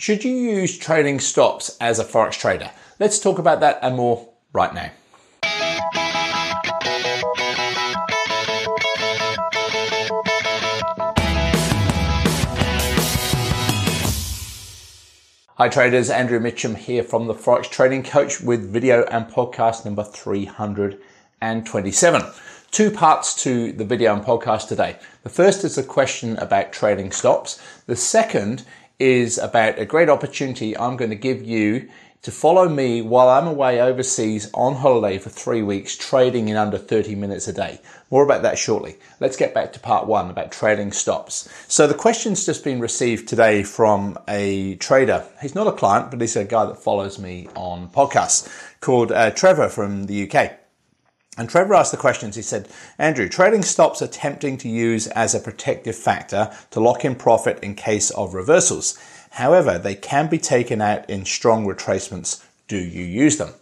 Should you use trailing stops as a Forex trader? Let's talk about that and more right now. Hi traders, Andrew Mitchum here from the Forex Trading Coach with video and podcast number 327. Two parts to the video and podcast today. The first is a question about trailing stops. The second is about a great opportunity I'm going to give you to follow me while I'm away overseas on holiday for three weeks, trading in under 30 minutes a day. More about that shortly. Let's get back to part one about trailing stops. So the question's just been received today from a trader. He's not a client, but he's a guy that follows me on podcasts called uh, Trevor from the UK. And Trevor asked the questions. He said, Andrew, trailing stops are tempting to use as a protective factor to lock in profit in case of reversals. However, they can be taken out in strong retracements. Do you use them?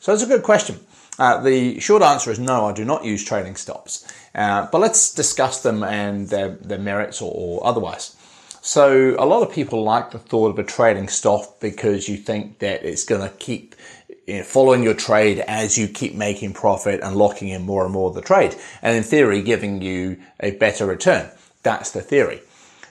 So that's a good question. Uh, the short answer is no, I do not use trailing stops. Uh, but let's discuss them and their, their merits or, or otherwise. So a lot of people like the thought of a trailing stop because you think that it's going to keep you know, following your trade as you keep making profit and locking in more and more of the trade. And in theory, giving you a better return. That's the theory.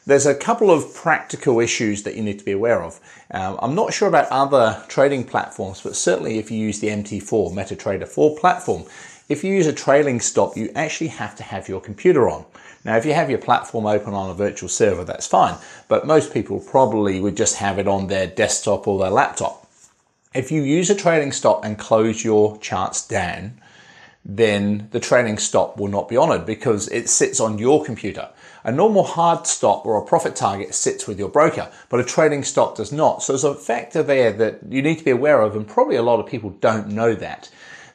There's a couple of practical issues that you need to be aware of. Um, I'm not sure about other trading platforms, but certainly if you use the MT4, MetaTrader 4 platform, if you use a trailing stop, you actually have to have your computer on. Now, if you have your platform open on a virtual server, that's fine, but most people probably would just have it on their desktop or their laptop. If you use a trailing stop and close your charts down, then the trailing stop will not be honored because it sits on your computer. A normal hard stop or a profit target sits with your broker, but a trailing stop does not. So there's a factor there that you need to be aware of, and probably a lot of people don't know that.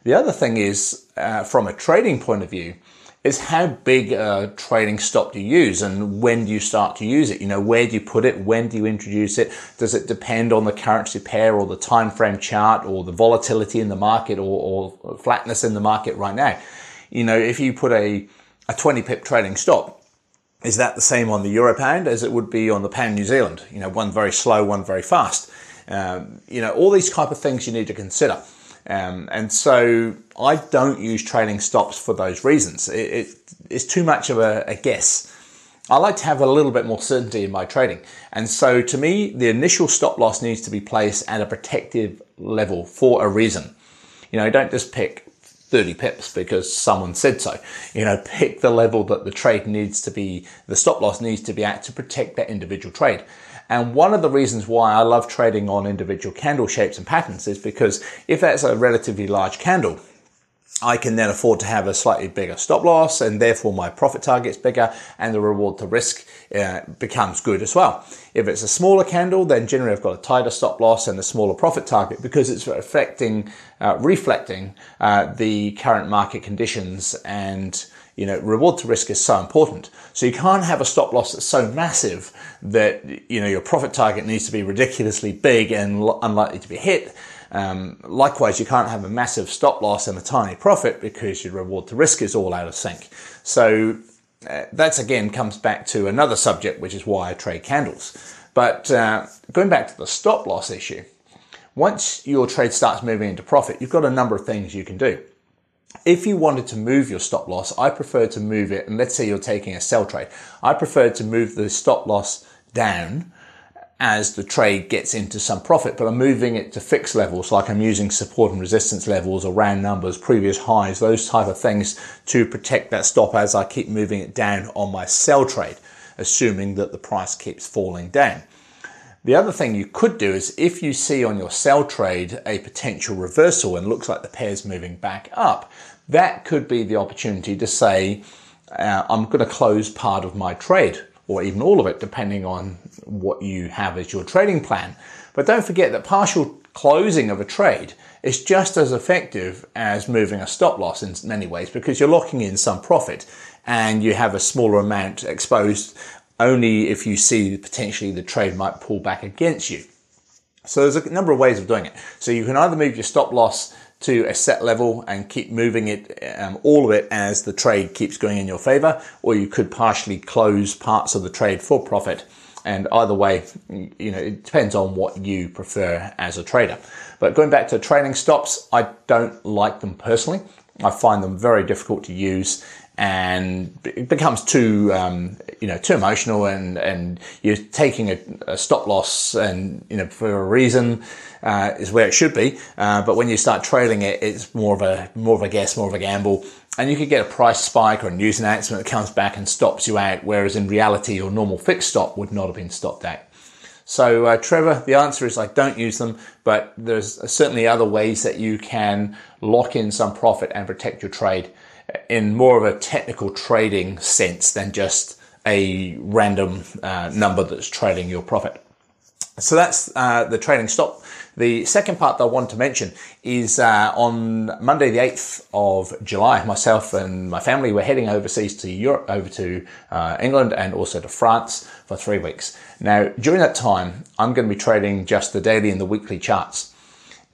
The other thing is, uh, from a trading point of view, is how big a trailing stop do you use and when do you start to use it? You know, where do you put it? When do you introduce it? Does it depend on the currency pair or the time frame chart or the volatility in the market or, or flatness in the market right now? You know, if you put a, a 20 pip trailing stop, is that the same on the euro pound as it would be on the pound New Zealand? You know, one very slow, one very fast. Um, you know, all these type of things you need to consider. Um, and so I don't use trailing stops for those reasons. It, it, it's too much of a, a guess. I like to have a little bit more certainty in my trading. And so to me, the initial stop loss needs to be placed at a protective level for a reason. You know, don't just pick 30 pips because someone said so. You know, pick the level that the trade needs to be, the stop loss needs to be at to protect that individual trade. And one of the reasons why I love trading on individual candle shapes and patterns is because if that's a relatively large candle, I can then afford to have a slightly bigger stop loss and therefore my profit target's bigger and the reward to risk uh, becomes good as well. If it's a smaller candle, then generally I've got a tighter stop loss and a smaller profit target because it's affecting, uh, reflecting uh, the current market conditions and you know, reward to risk is so important. So you can't have a stop loss that's so massive that, you know, your profit target needs to be ridiculously big and unlikely to be hit um, likewise, you can't have a massive stop loss and a tiny profit because your reward to risk is all out of sync. So uh, that's again comes back to another subject, which is why I trade candles. But uh, going back to the stop loss issue, once your trade starts moving into profit, you've got a number of things you can do. If you wanted to move your stop loss, I prefer to move it, and let's say you're taking a sell trade, I prefer to move the stop loss down as the trade gets into some profit, but I'm moving it to fixed levels, like I'm using support and resistance levels or round numbers, previous highs, those type of things to protect that stop as I keep moving it down on my sell trade, assuming that the price keeps falling down. The other thing you could do is if you see on your sell trade a potential reversal and looks like the pair's moving back up, that could be the opportunity to say, uh, I'm going to close part of my trade or even all of it, depending on what you have as your trading plan. But don't forget that partial closing of a trade is just as effective as moving a stop loss in many ways because you're locking in some profit and you have a smaller amount exposed only if you see potentially the trade might pull back against you. So there's a number of ways of doing it. So you can either move your stop loss to a set level and keep moving it, um, all of it as the trade keeps going in your favor, or you could partially close parts of the trade for profit And either way, you know, it depends on what you prefer as a trader. But going back to trailing stops, I don't like them personally. I find them very difficult to use and it becomes too um, you know too emotional and and you're taking a, a, stop loss and you know for a reason uh, is where it should be. Uh, but when you start trailing it it's more of a more of a guess more of a gamble. And you could get a price spike or a news announcement that comes back and stops you out whereas in reality your normal fixed stop would not have been stopped out so, uh, Trevor, the answer is I don't use them, but there's certainly other ways that you can lock in some profit and protect your trade in more of a technical trading sense than just a random uh, number that's trading your profit. So that's uh, the trailing stop. The second part that I want to mention is uh, on Monday, the 8th of July, myself and my family were heading overseas to Europe, over to uh, England and also to France for three weeks. Now, during that time, I'm going to be trading just the daily and the weekly charts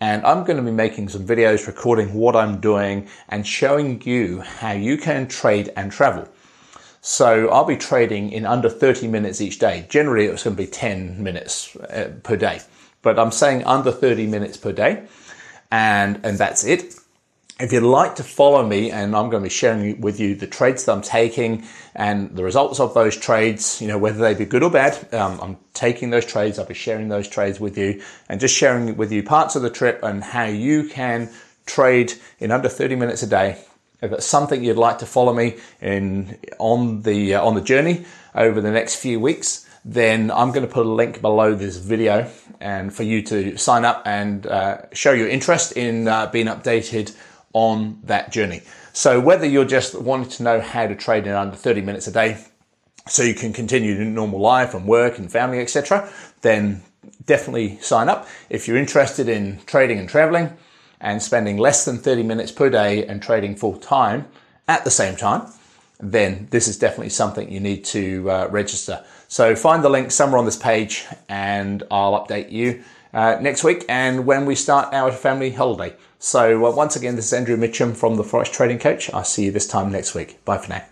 and I'm going to be making some videos recording what I'm doing and showing you how you can trade and travel. So I'll be trading in under 30 minutes each day. Generally, it's going to be 10 minutes uh, per day, but I'm saying under 30 minutes per day, and and that's it. If you'd like to follow me, and I'm going to be sharing with you the trades that I'm taking and the results of those trades, you know, whether they be good or bad, um, I'm taking those trades, I'll be sharing those trades with you and just sharing with you parts of the trip and how you can trade in under 30 minutes a day. If it's something you'd like to follow me in on the uh, on the journey over the next few weeks, then I'm going to put a link below this video and for you to sign up and uh, show your interest in uh, being updated on that journey. So whether you're just wanting to know how to trade in under 30 minutes a day so you can continue your normal life and work and family, etc., then definitely sign up. If you're interested in trading and traveling and spending less than 30 minutes per day and trading full time at the same time, then this is definitely something you need to uh, register. So find the link somewhere on this page and I'll update you uh, next week and when we start our family holiday. So uh, once again, this is Andrew Mitchum from the Forex Trading Coach. I'll see you this time next week. Bye for now.